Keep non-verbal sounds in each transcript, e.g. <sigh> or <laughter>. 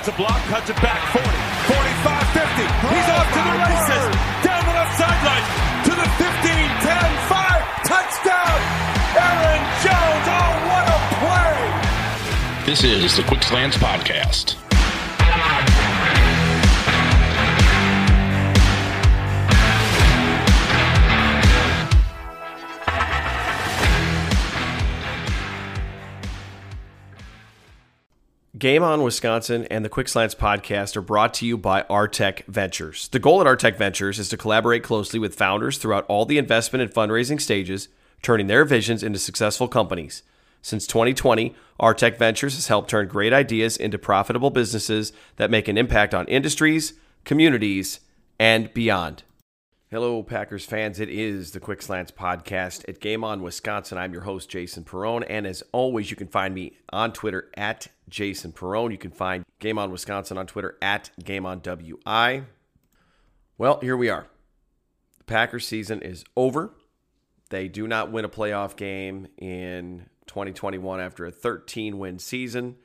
gets a block, cuts it back 40, 45, 50. He's off to the oh, races. Down the left sideline to the 15, 10, 5. Touchdown. Aaron Jones. Oh, what a play. This is the Quick Slants Podcast. Game On Wisconsin and the Quick Slants podcast are brought to you by Artec Ventures. The goal at Artec Ventures is to collaborate closely with founders throughout all the investment and fundraising stages, turning their visions into successful companies. Since 2020, Artec Ventures has helped turn great ideas into profitable businesses that make an impact on industries, communities, and beyond. Hello, Packers fans. It is the Quick Slants podcast at Game On Wisconsin. I'm your host, Jason Perone. And as always, you can find me on Twitter at Jason Perone. You can find Game On Wisconsin on Twitter at Game On WI. Well, here we are. The Packers season is over. They do not win a playoff game in 2021 after a 13 win season,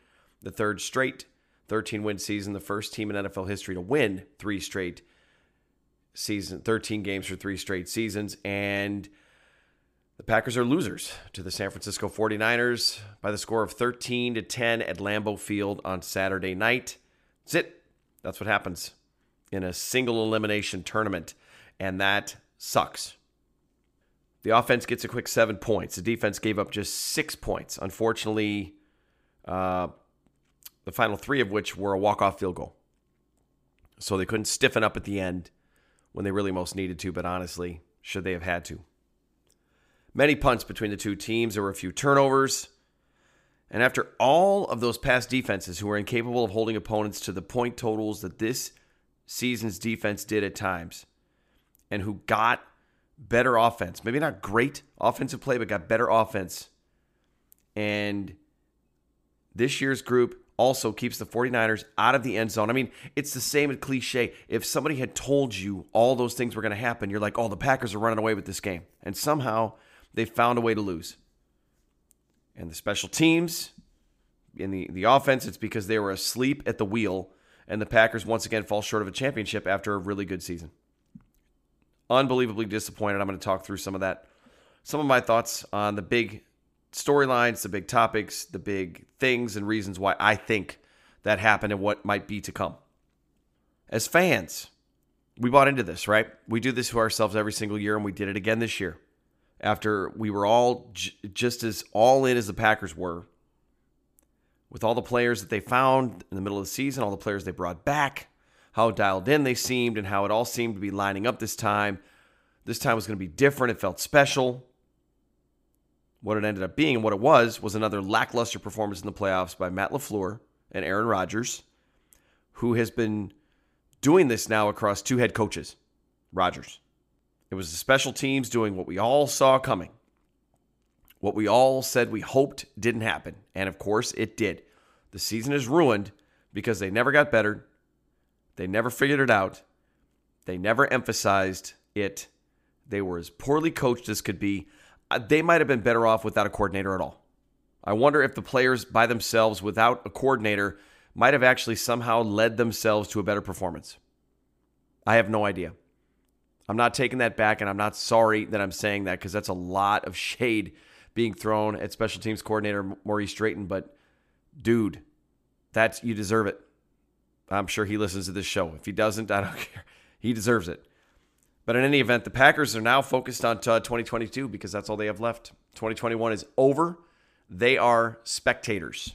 the third straight 13 win season, the first team in NFL history to win three straight season 13 games for three straight seasons and the Packers are losers to the San Francisco 49ers by the score of 13 to 10 at Lambeau Field on Saturday night. That's it. That's what happens in a single elimination tournament and that sucks. The offense gets a quick 7 points. The defense gave up just 6 points. Unfortunately, uh, the final 3 of which were a walk-off field goal. So they couldn't stiffen up at the end when they really most needed to, but honestly, should they have had to? Many punts between the two teams. There were a few turnovers. And after all of those past defenses who were incapable of holding opponents to the point totals that this season's defense did at times, and who got better offense, maybe not great offensive play, but got better offense. And this year's group also keeps the 49ers out of the end zone. I mean, it's the same cliche. If somebody had told you all those things were going to happen, you're like, oh, the Packers are running away with this game. And somehow they found a way to lose. And the special teams, in the, the offense, it's because they were asleep at the wheel. And the Packers once again fall short of a championship after a really good season. Unbelievably disappointed. I'm going to talk through some of that. Some of my thoughts on the big storylines, the big topics, the big things, and reasons why I think that happened and what might be to come. As fans, we bought into this, right? We do this to ourselves every single year, and we did it again this year. After we were all j- just as all in as the Packers were, with all the players that they found in the middle of the season, all the players they brought back, how dialed in they seemed, and how it all seemed to be lining up this time. This time was going to be different. It felt special. What it ended up being and what it was was another lackluster performance in the playoffs by Matt LaFleur and Aaron Rodgers, who has been doing this now across two head coaches, Rodgers. It was the special teams doing what we all saw coming, what we all said we hoped didn't happen. And of course, it did. The season is ruined because they never got better, they never figured it out, they never emphasized it. They were as poorly coached as could be they might have been better off without a coordinator at all. I wonder if the players by themselves without a coordinator might have actually somehow led themselves to a better performance. I have no idea. I'm not taking that back, and I'm not sorry that I'm saying that because that's a lot of shade being thrown at special teams coordinator Maurice Drayton. But dude, that's you deserve it. I'm sure he listens to this show. If he doesn't, I don't <laughs> care. He deserves it. But in any event, the Packers are now focused on 2022 because that's all they have left. 2021 is over. They are spectators.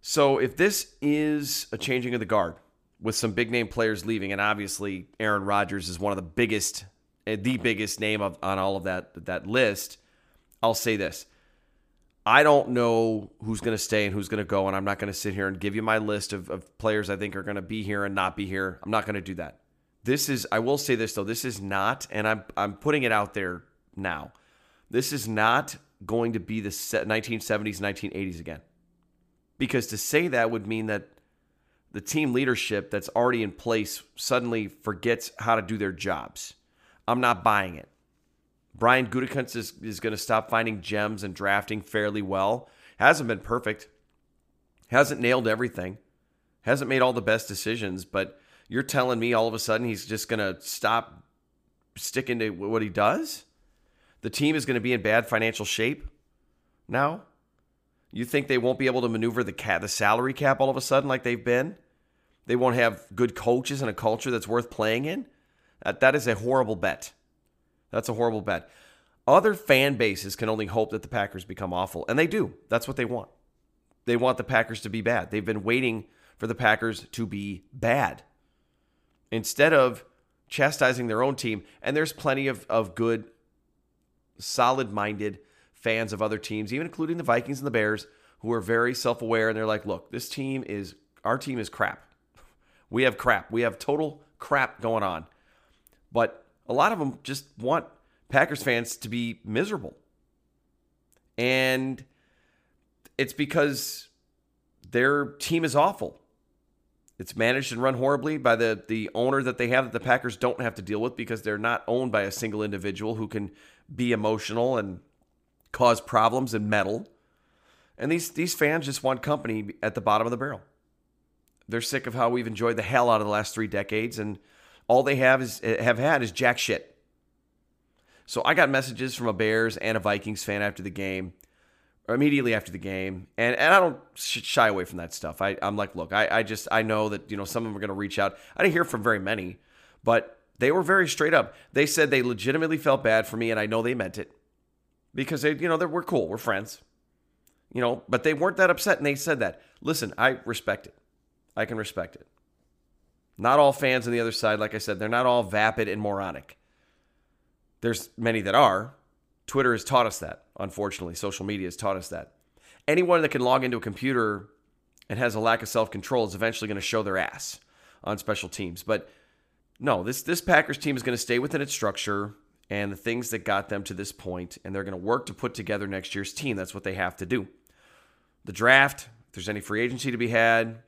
So if this is a changing of the guard with some big name players leaving, and obviously Aaron Rodgers is one of the biggest, eh, the biggest name of, on all of that that list, I'll say this. I don't know who's going to stay and who's going to go, and I'm not going to sit here and give you my list of, of players I think are going to be here and not be here. I'm not going to do that. This is I will say this though, this is not and I'm I'm putting it out there now. This is not going to be the 1970s 1980s again. Because to say that would mean that the team leadership that's already in place suddenly forgets how to do their jobs. I'm not buying it. Brian Gutekunst is, is going to stop finding gems and drafting fairly well. Hasn't been perfect. Hasn't nailed everything hasn't made all the best decisions, but you're telling me all of a sudden he's just going to stop sticking to what he does? The team is going to be in bad financial shape now? You think they won't be able to maneuver the cap, the salary cap all of a sudden like they've been? They won't have good coaches and a culture that's worth playing in? That, that is a horrible bet. That's a horrible bet. Other fan bases can only hope that the Packers become awful, and they do. That's what they want. They want the Packers to be bad. They've been waiting for the Packers to be bad instead of chastising their own team. And there's plenty of, of good, solid minded fans of other teams, even including the Vikings and the Bears, who are very self aware and they're like, look, this team is, our team is crap. <laughs> We have crap. We have total crap going on. But a lot of them just want Packers fans to be miserable. And it's because their team is awful. It's managed and run horribly by the the owner that they have that the Packers don't have to deal with because they're not owned by a single individual who can be emotional and cause problems and meddle. And these these fans just want company at the bottom of the barrel. They're sick of how we've enjoyed the hell out of the last three decades, and all they have is eh, have had is jack shit. So I got messages from a Bears and a Vikings fan after the game immediately after the game, and, and I don't shy away from that stuff. I, I'm like, look, I, I just I know that you know some of them are going to reach out. I didn't hear from very many, but they were very straight up. They said they legitimately felt bad for me, and I know they meant it because they you know they we're cool, we're friends, you know, but they weren't that upset, and they said that. Listen, I respect it. I can respect it. Not all fans on the other side, like I said, they're not all vapid and moronic. There's many that are, Twitter has taught us that, unfortunately. Social media has taught us that. Anyone that can log into a computer and has a lack of self control is eventually going to show their ass on special teams. But no, this, this Packers team is going to stay within its structure and the things that got them to this point, and they're going to work to put together next year's team. That's what they have to do. The draft, if there's any free agency to be had,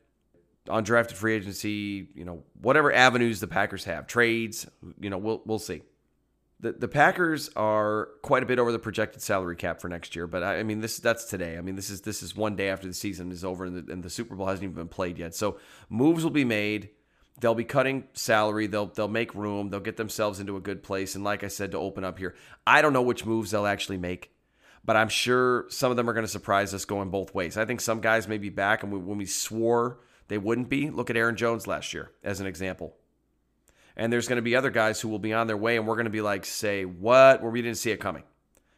undrafted free agency, you know, whatever avenues the Packers have, trades, you know, we'll we'll see the the Packers are quite a bit over the projected salary cap for next year. But I, I, mean, this that's today. I mean, this is this is one day after the season is over and the, and the Super Bowl hasn't even been played yet. So moves will be made. They'll be cutting salary. They'll they'll make room. They'll get themselves into a good place. And like I said, to open up here, I don't know which moves they'll actually make, but I'm sure some of them are going to surprise us going both ways. I think some guys may be back, and we, when we swore they wouldn't be, look at Aaron Jones last year as an example and there's going to be other guys who will be on their way, and we're going to be like, say, what? Where we didn't see it coming.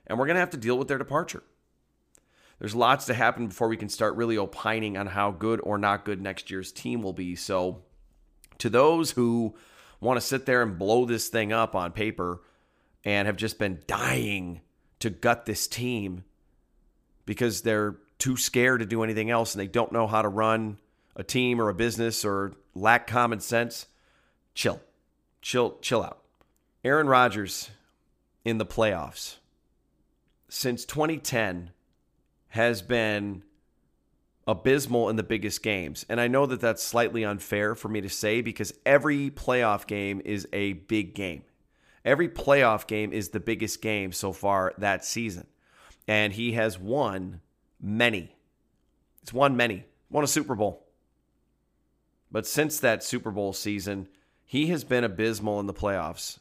And we're going to have to deal with their departure. There's lots to happen before we can start really opining on how good or not good next year's team will be. So, to those who want to sit there and blow this thing up on paper and have just been dying to gut this team because they're too scared to do anything else and they don't know how to run a team or a business or lack common sense, chill chill chill out. Aaron Rodgers in the playoffs since 2010 has been abysmal in the biggest games. And I know that that's slightly unfair for me to say because every playoff game is a big game. Every playoff game is the biggest game so far that season. And he has won many. He's won many. Won a Super Bowl. But since that Super Bowl season, he has been abysmal in the playoffs.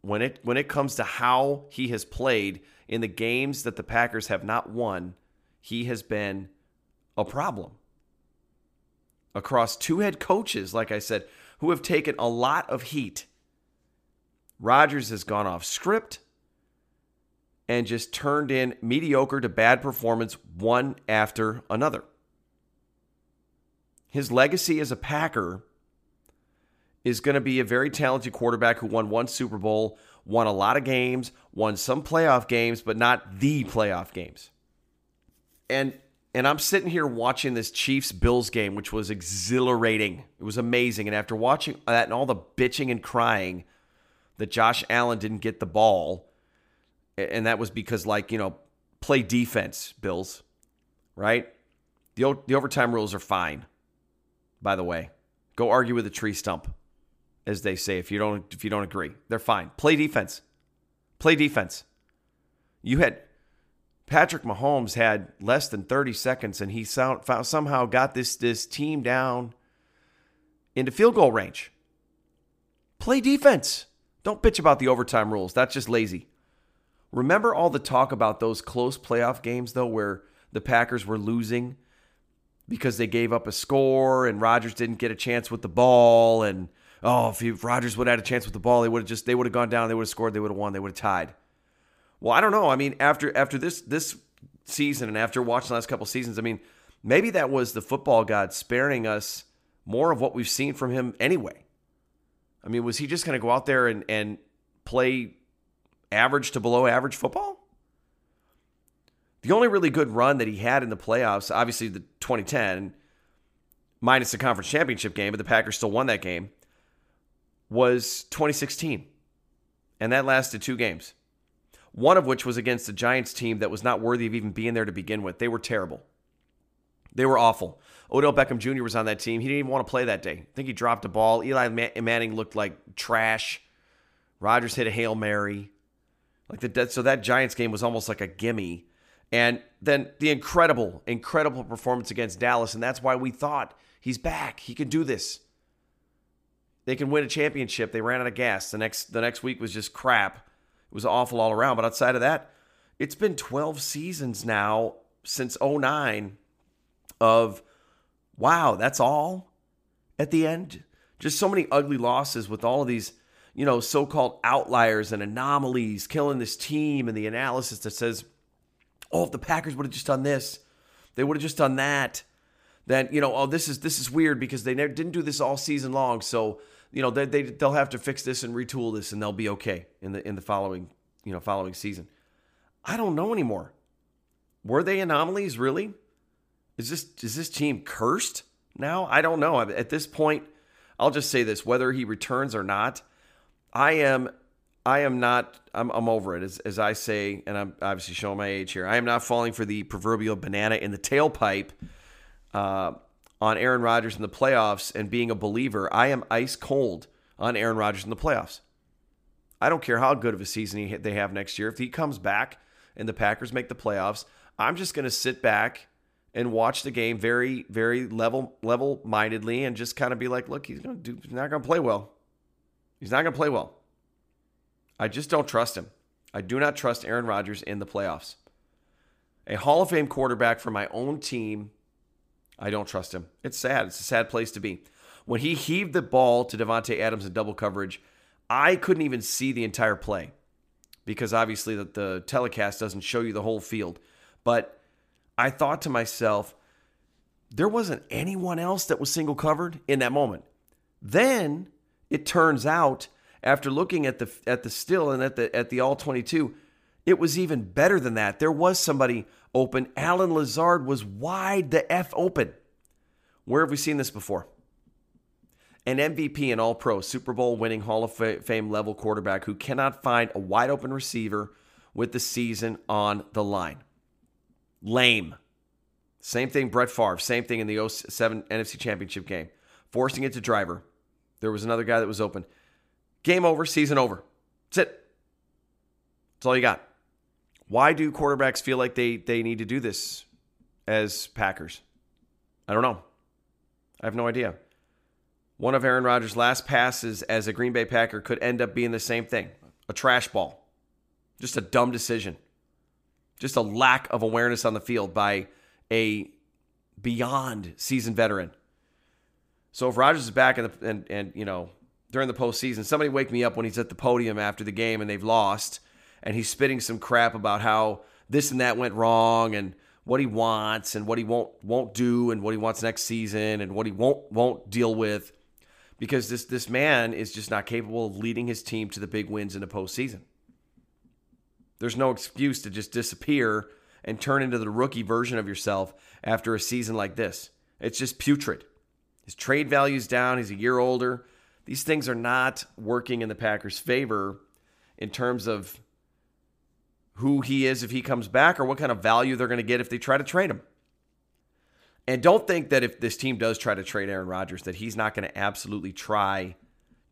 When it when it comes to how he has played in the games that the Packers have not won, he has been a problem. Across two head coaches, like I said, who have taken a lot of heat. Rodgers has gone off script and just turned in mediocre to bad performance one after another. His legacy as a Packer is going to be a very talented quarterback who won one Super Bowl, won a lot of games, won some playoff games, but not the playoff games. And and I'm sitting here watching this Chiefs Bills game, which was exhilarating. It was amazing. And after watching that and all the bitching and crying that Josh Allen didn't get the ball, and that was because, like, you know, play defense, Bills, right? The, the overtime rules are fine, by the way. Go argue with a tree stump as they say if you don't if you don't agree. They're fine. Play defense. Play defense. You had Patrick Mahomes had less than 30 seconds and he somehow got this, this team down into field goal range. Play defense. Don't bitch about the overtime rules. That's just lazy. Remember all the talk about those close playoff games, though, where the Packers were losing because they gave up a score and Rodgers didn't get a chance with the ball. And oh, if Rodgers would have had a chance with the ball, they would have just they would have gone down, they would have scored, they would have won, they would have tied. Well, I don't know. I mean, after after this this season and after watching the last couple seasons, I mean, maybe that was the football god sparing us more of what we've seen from him anyway. I mean, was he just going to go out there and, and play average to below average football? The only really good run that he had in the playoffs, obviously the 2010, minus the conference championship game, but the Packers still won that game, was 2016. And that lasted two games. One of which was against a Giants team that was not worthy of even being there to begin with. They were terrible. They were awful. Odell Beckham Jr. was on that team. He didn't even want to play that day. I think he dropped a ball. Eli Manning looked like trash. Rodgers hit a Hail Mary. Like the so that Giants game was almost like a gimme. And then the incredible, incredible performance against Dallas. And that's why we thought he's back. He can do this. They can win a championship. They ran out of gas. The next the next week was just crap. It was awful all around. But outside of that, it's been 12 seasons now since 09 of wow, that's all at the end. Just so many ugly losses with all of these, you know, so called outliers and anomalies killing this team and the analysis that says, oh, if the Packers would have just done this, they would have just done that. Then, you know, oh, this is this is weird because they never, didn't do this all season long. So, you know, they, they they'll have to fix this and retool this and they'll be okay in the in the following, you know, following season. I don't know anymore. Were they anomalies really? Is this is this team cursed now? I don't know. At this point, I'll just say this: whether he returns or not, I am I am not. I'm, I'm over it. As, as I say, and I'm obviously showing my age here. I am not falling for the proverbial banana in the tailpipe uh, on Aaron Rodgers in the playoffs and being a believer. I am ice cold on Aaron Rodgers in the playoffs. I don't care how good of a season he, they have next year. If he comes back and the Packers make the playoffs, I'm just going to sit back and watch the game very, very level level mindedly and just kind of be like, look, he's gonna do he's not gonna play well. He's not gonna play well. I just don't trust him. I do not trust Aaron Rodgers in the playoffs. A Hall of Fame quarterback for my own team, I don't trust him. It's sad. It's a sad place to be. When he heaved the ball to Davante Adams in double coverage, I couldn't even see the entire play because obviously the, the telecast doesn't show you the whole field. But I thought to myself, there wasn't anyone else that was single covered in that moment. Then it turns out, after looking at the at the still and at the at the all 22, it was even better than that. There was somebody open. Allen Lazard was wide the F open. Where have we seen this before? An MVP and all pro, Super Bowl winning Hall of Fame level quarterback who cannot find a wide open receiver with the season on the line. Lame. Same thing, Brett Favre. Same thing in the 07 NFC Championship game. Forcing it to Driver. There was another guy that was open. Game over, season over. That's it. That's all you got. Why do quarterbacks feel like they, they need to do this as Packers? I don't know. I have no idea. One of Aaron Rodgers' last passes as a Green Bay Packer could end up being the same thing a trash ball. Just a dumb decision. Just a lack of awareness on the field by a beyond seasoned veteran. So if Rodgers is back in the, and and you know during the postseason, somebody wake me up when he's at the podium after the game and they've lost, and he's spitting some crap about how this and that went wrong and what he wants and what he won't won't do and what he wants next season and what he won't won't deal with because this this man is just not capable of leading his team to the big wins in the postseason. There's no excuse to just disappear and turn into the rookie version of yourself after a season like this. It's just putrid. His trade value's down. He's a year older. These things are not working in the Packers' favor in terms of who he is if he comes back or what kind of value they're going to get if they try to trade him. And don't think that if this team does try to trade Aaron Rodgers, that he's not going to absolutely try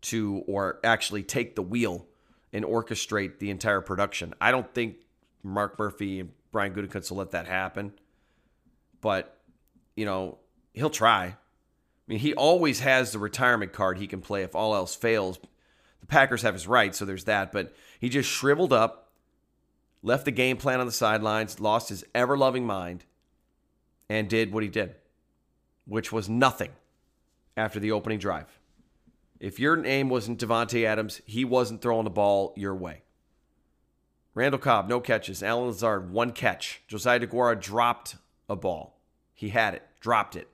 to or actually take the wheel and orchestrate the entire production. I don't think Mark Murphy and Brian Gutekunst will let that happen. But, you know, he'll try. I mean, he always has the retirement card he can play if all else fails. The Packers have his right, so there's that. But he just shriveled up, left the game plan on the sidelines, lost his ever loving mind, and did what he did, which was nothing after the opening drive. If your name wasn't Davante Adams, he wasn't throwing the ball your way. Randall Cobb, no catches. Allen Lazard, one catch. Josiah Deguara dropped a ball. He had it, dropped it.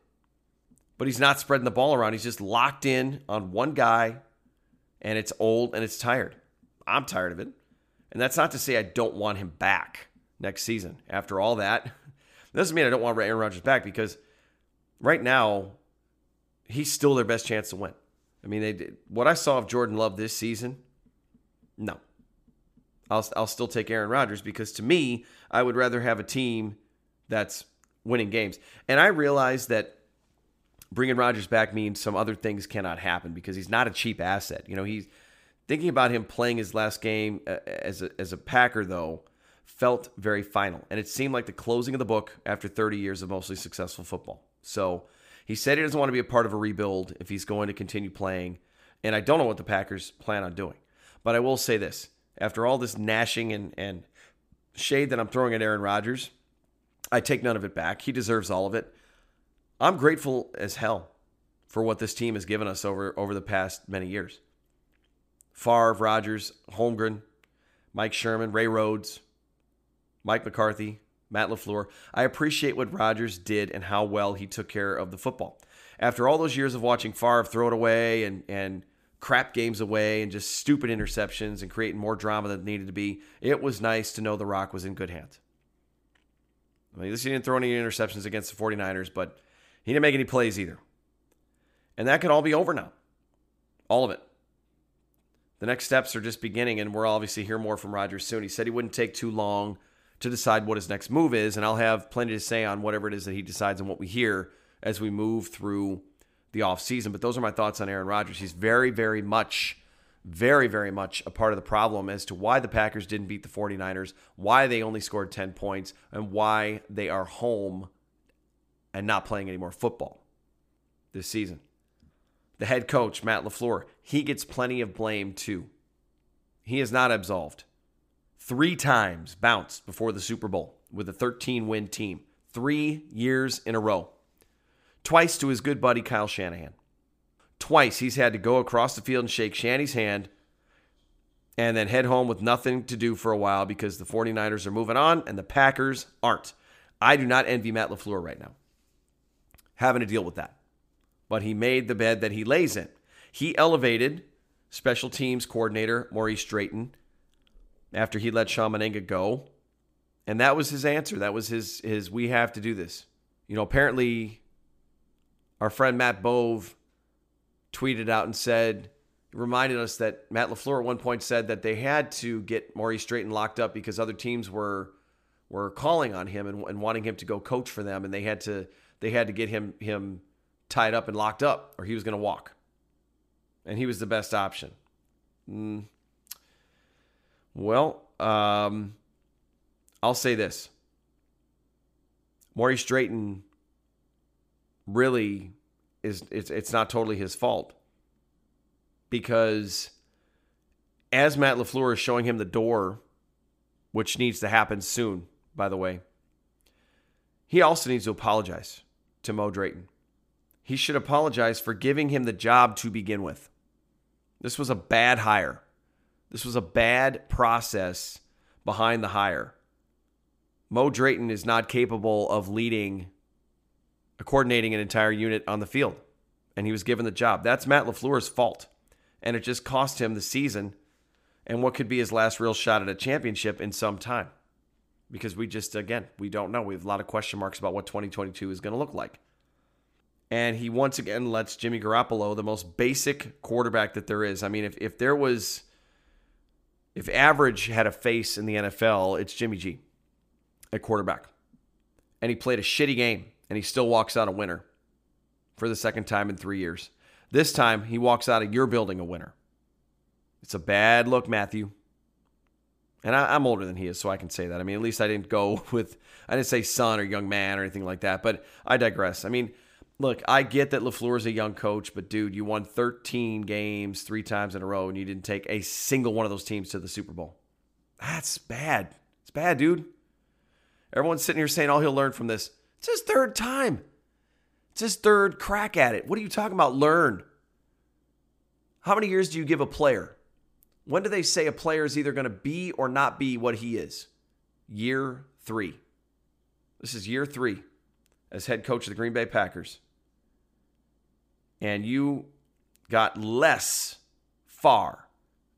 But he's not spreading the ball around. He's just locked in on one guy, and it's old and it's tired. I'm tired of it. And that's not to say I don't want him back next season. After all that, <laughs> doesn't mean I don't want Aaron Rodgers back because right now, he's still their best chance to win. I mean, they did, what I saw of Jordan Love this season, no. I'll, I'll still take Aaron Rodgers because to me, I would rather have a team that's winning games. And I realize that bringing Rodgers back means some other things cannot happen because he's not a cheap asset. You know, he's thinking about him playing his last game uh, as a, as a Packer, though, felt very final. And it seemed like the closing of the book after 30 years of mostly successful football. So he said he doesn't want to be a part of a rebuild if he's going to continue playing. And I don't know what the Packers plan on doing. But I will say this after all this gnashing and, and shade that I'm throwing at Aaron Rodgers, I take none of it back. He deserves all of it. I'm grateful as hell for what this team has given us over, over the past many years. Favre, Rodgers, Holmgren, Mike Sherman, Ray Rhodes, Mike McCarthy, Matt LaFleur. I appreciate what Rodgers did and how well he took care of the football. After all those years of watching Favre throw it away and, and crap games away and just stupid interceptions and creating more drama than needed to be, it was nice to know The Rock was in good hands. I mean, he didn't throw any interceptions against the 49ers, but he didn't make any plays either. And that could all be over now. All of it. The next steps are just beginning, and we'll obviously hear more from Rodgers soon. He said he wouldn't take too long to decide what his next move is, and I'll have plenty to say on whatever it is that he decides and what we hear as we move through the offseason. But those are my thoughts on Aaron Rodgers. He's very, very much, very, very much a part of the problem as to why the Packers didn't beat the 49ers, why they only scored 10 points, and why they are home and not playing any more football this season. The head coach, Matt LaFleur, he gets plenty of blame too. He is not absolved. Three times bounced before the Super Bowl with a 13 win team, three years in a row twice to his good buddy Kyle Shanahan. Twice he's had to go across the field and shake Shanny's hand and then head home with nothing to do for a while because the 49ers are moving on and the Packers aren't. I do not envy Matt LaFleur right now, having to deal with that. But he made the bed that he lays in. He elevated special teams coordinator Maurice Drayton after he let Shawn Mennenga go. And that was his answer. That was his his we have to do this. You know, apparently our friend Matt Bove tweeted out and said, reminded us that Matt LaFleur at one point said that they had to get Maurice Drayton locked up because other teams were were calling on him and, and wanting him to go coach for them, and they had to they had to get him him tied up and locked up, or he was going to walk. And he was the best option. Mm. Well, um, I'll say this: Maurice Drayton really is it's it's not totally his fault because as Matt LaFleur is showing him the door, which needs to happen soon, by the way, he also needs to apologize to Mo Drayton. He should apologize for giving him the job to begin with. This was a bad hire. This was a bad process behind the hire. Mo Drayton is not capable of leading coordinating an entire unit on the field, and he was given the job. That's Matt LaFleur's fault, and it just cost him the season and what could be his last real shot at a championship in some time. Because we just, again, we don't know. We have a lot of question marks about what 2022 is going to look like. And he once again lets Jimmy Garoppolo, the most basic quarterback that there is. I mean, if, if there was, if average had a face in the NFL, it's Jimmy G at quarterback. And he played a shitty game and he still walks out a winner for the second time in three years. This time, he walks out of your building a winner. It's a bad look, Matthew. And I, am older than he is, so I can say that. I mean, at least I didn't go <laughs> with, I didn't say son or young man or anything like that, but I digress. I mean, look, I get that LaFleur is a young coach, but dude, you won 13 games three times in a row and you didn't take a single one of those teams to the Super Bowl. That's bad. It's bad, dude. Everyone's sitting here saying all he'll learn from this. It's his third time. It's his third crack at it. What are you talking about? Learn. How many years do you give a player? When do they say a player is either going to be or not be what he is? Year three. This is year three as head coach of the Green Bay Packers. And you got less far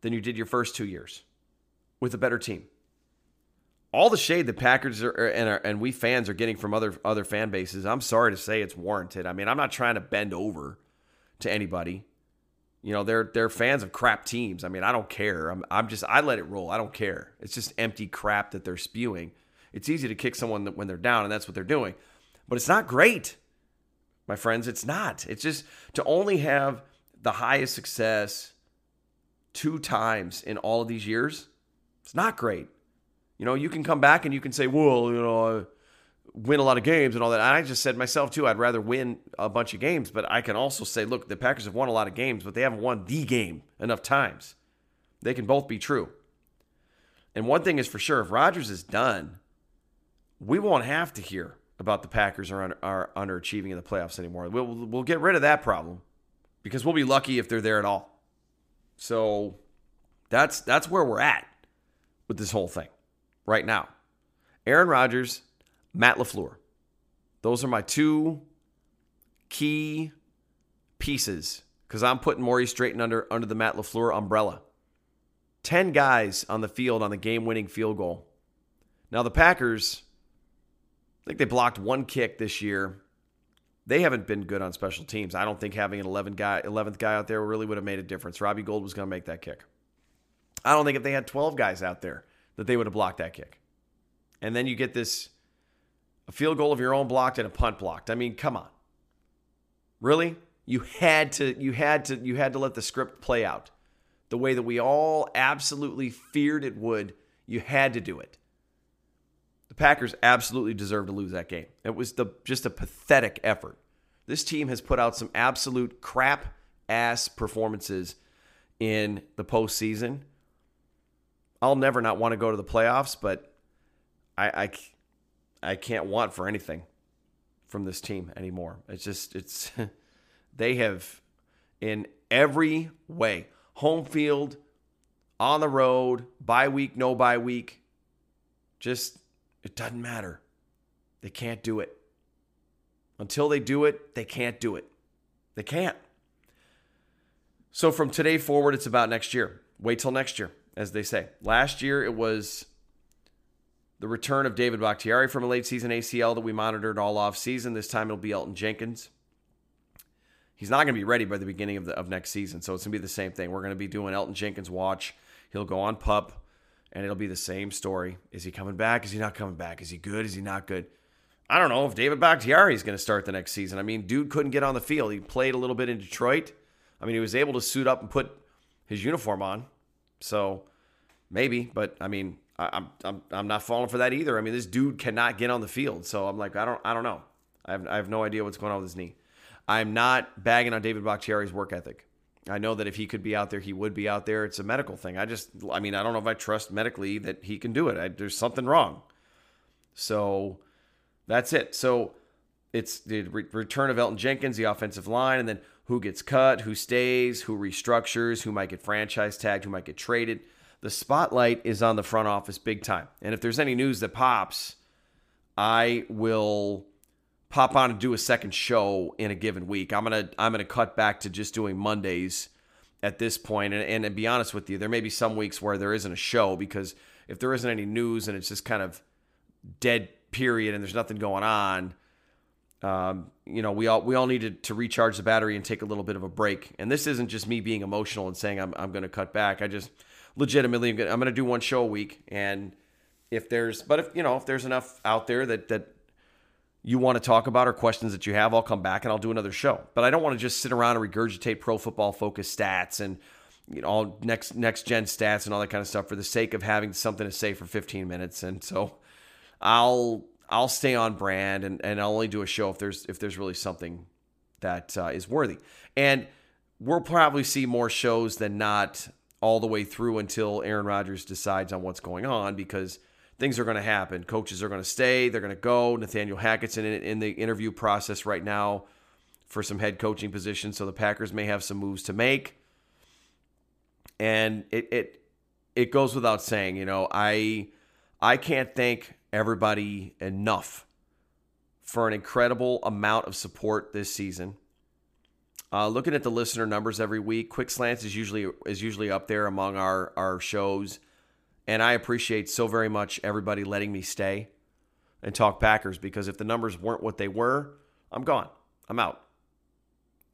than you did your first two years with a better team. All the shade the Packers are, and, are, and we fans are getting from other other fan bases, I'm sorry to say it's warranted. I mean, I'm not trying to bend over to anybody. You know, they're they're fans of crap teams. I mean, I don't care. I'm I'm just I let it roll. I don't care. It's just empty crap that they're spewing. It's easy to kick someone when they're down, and that's what they're doing. But it's not great, my friends. It's not. It's just to only have the highest success two times in all of these years. It's not great. You know, you can come back and you can say, well, you know, win a lot of games and all that. I just said myself too, I'd rather win a bunch of games, but I can also say, look, the Packers have won a lot of games, but they haven't won the game enough times. They can both be true. And one thing is for sure, if Rodgers is done, we won't have to hear about the Packers are, under, are underachieving in the playoffs anymore. We'll, we'll get rid of that problem because we'll be lucky if they're there at all. So that's that's where we're at with this whole thing right now. Aaron Rodgers Matt LaFleur. Those are my two key pieces because I'm putting Maurice Drayton under, under the Matt LaFleur umbrella. 10 guys on the field on the game winning field goal. Now, the Packers, I think they blocked one kick this year. They haven't been good on special teams. I don't think having an 11 guy, 11th guy out there really would have made a difference. Robbie Gould was going to make that kick. I don't think if they had 12 guys out there that they would have blocked that kick. And then you get this a field goal of your own blocked and a punt blocked. I mean, come on. Really? You had to you had to you had to let the script play out the way that we all absolutely feared it would. You had to do it. The Packers absolutely deserve to lose that game. It was the just a pathetic effort. This team has put out some absolute crap ass performances in the postseason. I'll never not want to go to the playoffs, but I, I I can't want for anything from this team anymore. It's just it's <laughs> they have in every way home field, on the road, bye week, no bye week. Just it doesn't matter. They can't do it. Until they do it, they can't do it. They can't. So from today forward, it's about next year. Wait till next year, as they say. Last year, it was the return of David Bakhtiari from a late season ACL that we monitored all off season. This time it'll be Elgton Jenkins. He's not going to be ready by the beginning of the of next season, so it's going to be the same thing. We're going to be doing Elgton Jenkins watch. He'll go on pup, and it'll be the same story. Is he coming back? Is he not coming back? Is he good? Is he not good? I don't know if David Bakhtiari is going to start the next season. I mean, dude couldn't get on the field. He played a little bit in Detroit. I mean, he was able to suit up and put his uniform on. So maybe, but I mean, I, I'm I'm not falling for that either. I mean, this dude cannot get on the field, so I'm like, I don't I don't know. I have I have no idea what's going on with his knee. I'm not bagging on David Bakhtiari's work ethic. I know that if he could be out there, he would be out there. It's a medical thing. I just, I mean, I don't know if I trust medically that he can do it. I, there's something wrong. So that's it. So it's the re- return of Elgton Jenkins, the offensive line, and then who gets cut, who stays, who restructures, who might get franchise tagged, who might get traded the spotlight is on the front office big time. And if there's any news that pops, I will pop on and do a second show in a given week. I'm gonna I'm gonna cut back to just doing Mondays at this point. And, and be honest with you, there may be some weeks where there isn't a show because if there isn't any news and it's just kind of dead period and there's nothing going on, um, you know, we all we all needed to recharge the battery and take a little bit of a break. And this isn't just me being emotional and saying I'm I'm going to cut back. I just legitimately, I'm going to do one show a week. And if there's, but if, you know, if there's enough out there that, that you want to talk about or questions that you have, I'll come back and I'll do another show. But I don't want to just sit around and regurgitate pro football focused stats and, you know all next next gen stats and all that kind of stuff for the sake of having something to say for 15 minutes. And so I'll I'll stay on brand and, and I'll only do a show if there's if there's really something that uh, is worthy. And we'll probably see more shows than not all the way through until Aaron Rodgers decides on what's going on because things are going to happen. Coaches are going to stay, they're going to go. Nathaniel Hackett's in, in the interview process right now for some head coaching positions, so the Packers may have some moves to make. And it it it goes without saying, you know, I I can't thank everybody enough for an incredible amount of support this season. Uh, looking at the listener numbers every week, Quick Slants is usually is usually up there among our our shows, and I appreciate so very much everybody letting me stay and talk Packers because if the numbers weren't what they were, I'm gone. I'm out.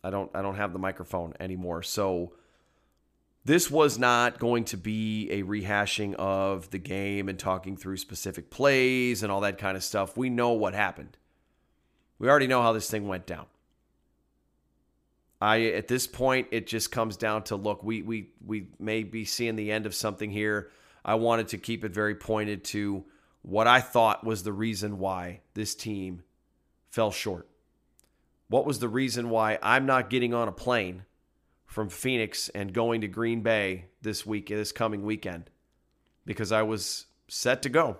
I don't I don't have the microphone anymore. So this was not going to be a rehashing of the game and talking through specific plays and all that kind of stuff. We know what happened. We already know how this thing went down. I at this point it just comes down to look, we we we may be seeing the end of something here. I wanted to keep it very pointed to what I thought was the reason why this team fell short. What was the reason why I'm not getting on a plane from Phoenix and going to Green Bay this week this coming weekend? Because I was set to go.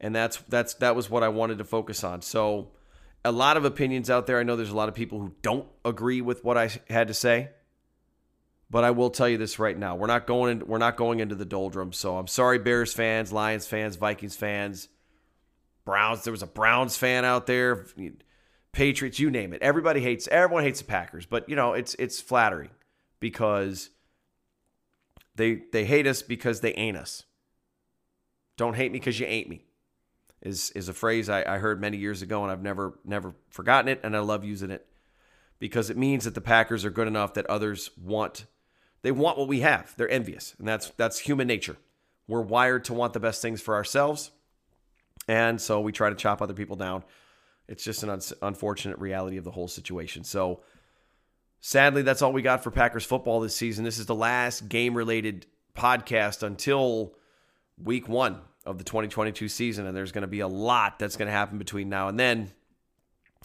And that's that's that was what I wanted to focus on. So a lot of opinions out there. I know there's a lot of people who don't agree with what I had to say. But I will tell you this right now. We're not going in, we're not going into the doldrums. So I'm sorry Bears fans, Lions fans, Vikings fans, Browns, there was a Browns fan out there, Patriots, you name it. Everybody hates everyone hates the Packers, but you know, it's it's flattering because they they hate us because they ain't us. Don't hate me because you ain't me is is a phrase I, I heard many years ago, and I've never never forgotten it, and I love using it because it means that the Packers are good enough that others want they want what we have. They're envious, and that's that's human nature. We're wired to want the best things for ourselves, and so we try to chop other people down. It's just an un- unfortunate reality of the whole situation. So, sadly, that's all we got for Packers football this season. This is the last game related podcast until week one of the 2022 season, and there's going to be a lot that's going to happen between now and then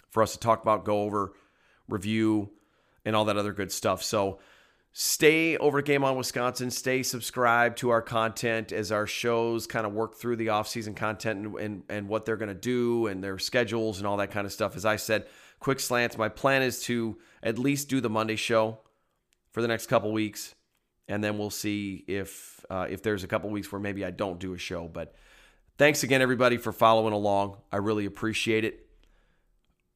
for us to talk about, go over, review, and all that other good stuff. So stay over at Game On Wisconsin. Stay subscribed to our content as our shows kind of work through the offseason content and, and, and what they're going to do and their schedules and all that kind of stuff. As I said, quick slants. My plan is to at least do the Monday show for the next couple weeks and then we'll see if uh, if there's a couple weeks where maybe I don't do a show. But thanks again, everybody, for following along. I really appreciate it.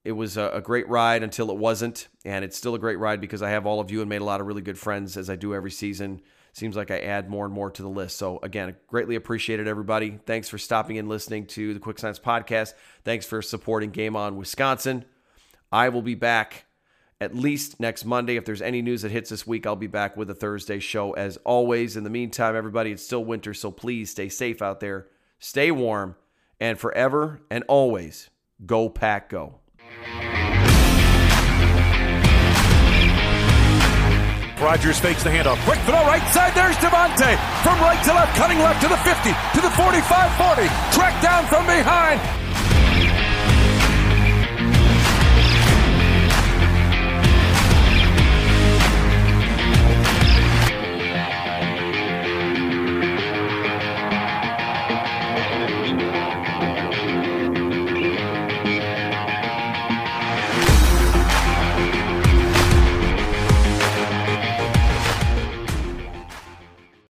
It was a, a great ride until it wasn't, and it's still a great ride because I have all of you and made a lot of really good friends as I do every season. Seems like I add more and more to the list. So again, greatly appreciated everybody. Thanks for stopping and listening to the Quick Slants podcast. Thanks for supporting Game On Wisconsin. I will be back at least next Monday. If there's any news that hits this week, I'll be back with a Thursday show as always. In the meantime, everybody, it's still winter, so please stay safe out there, stay warm, and forever and always go pack go. Rodgers fakes the handoff. Quick throw right side. There's Davante. From right to left, cutting left to the 50, to the 45 40. Track down from behind.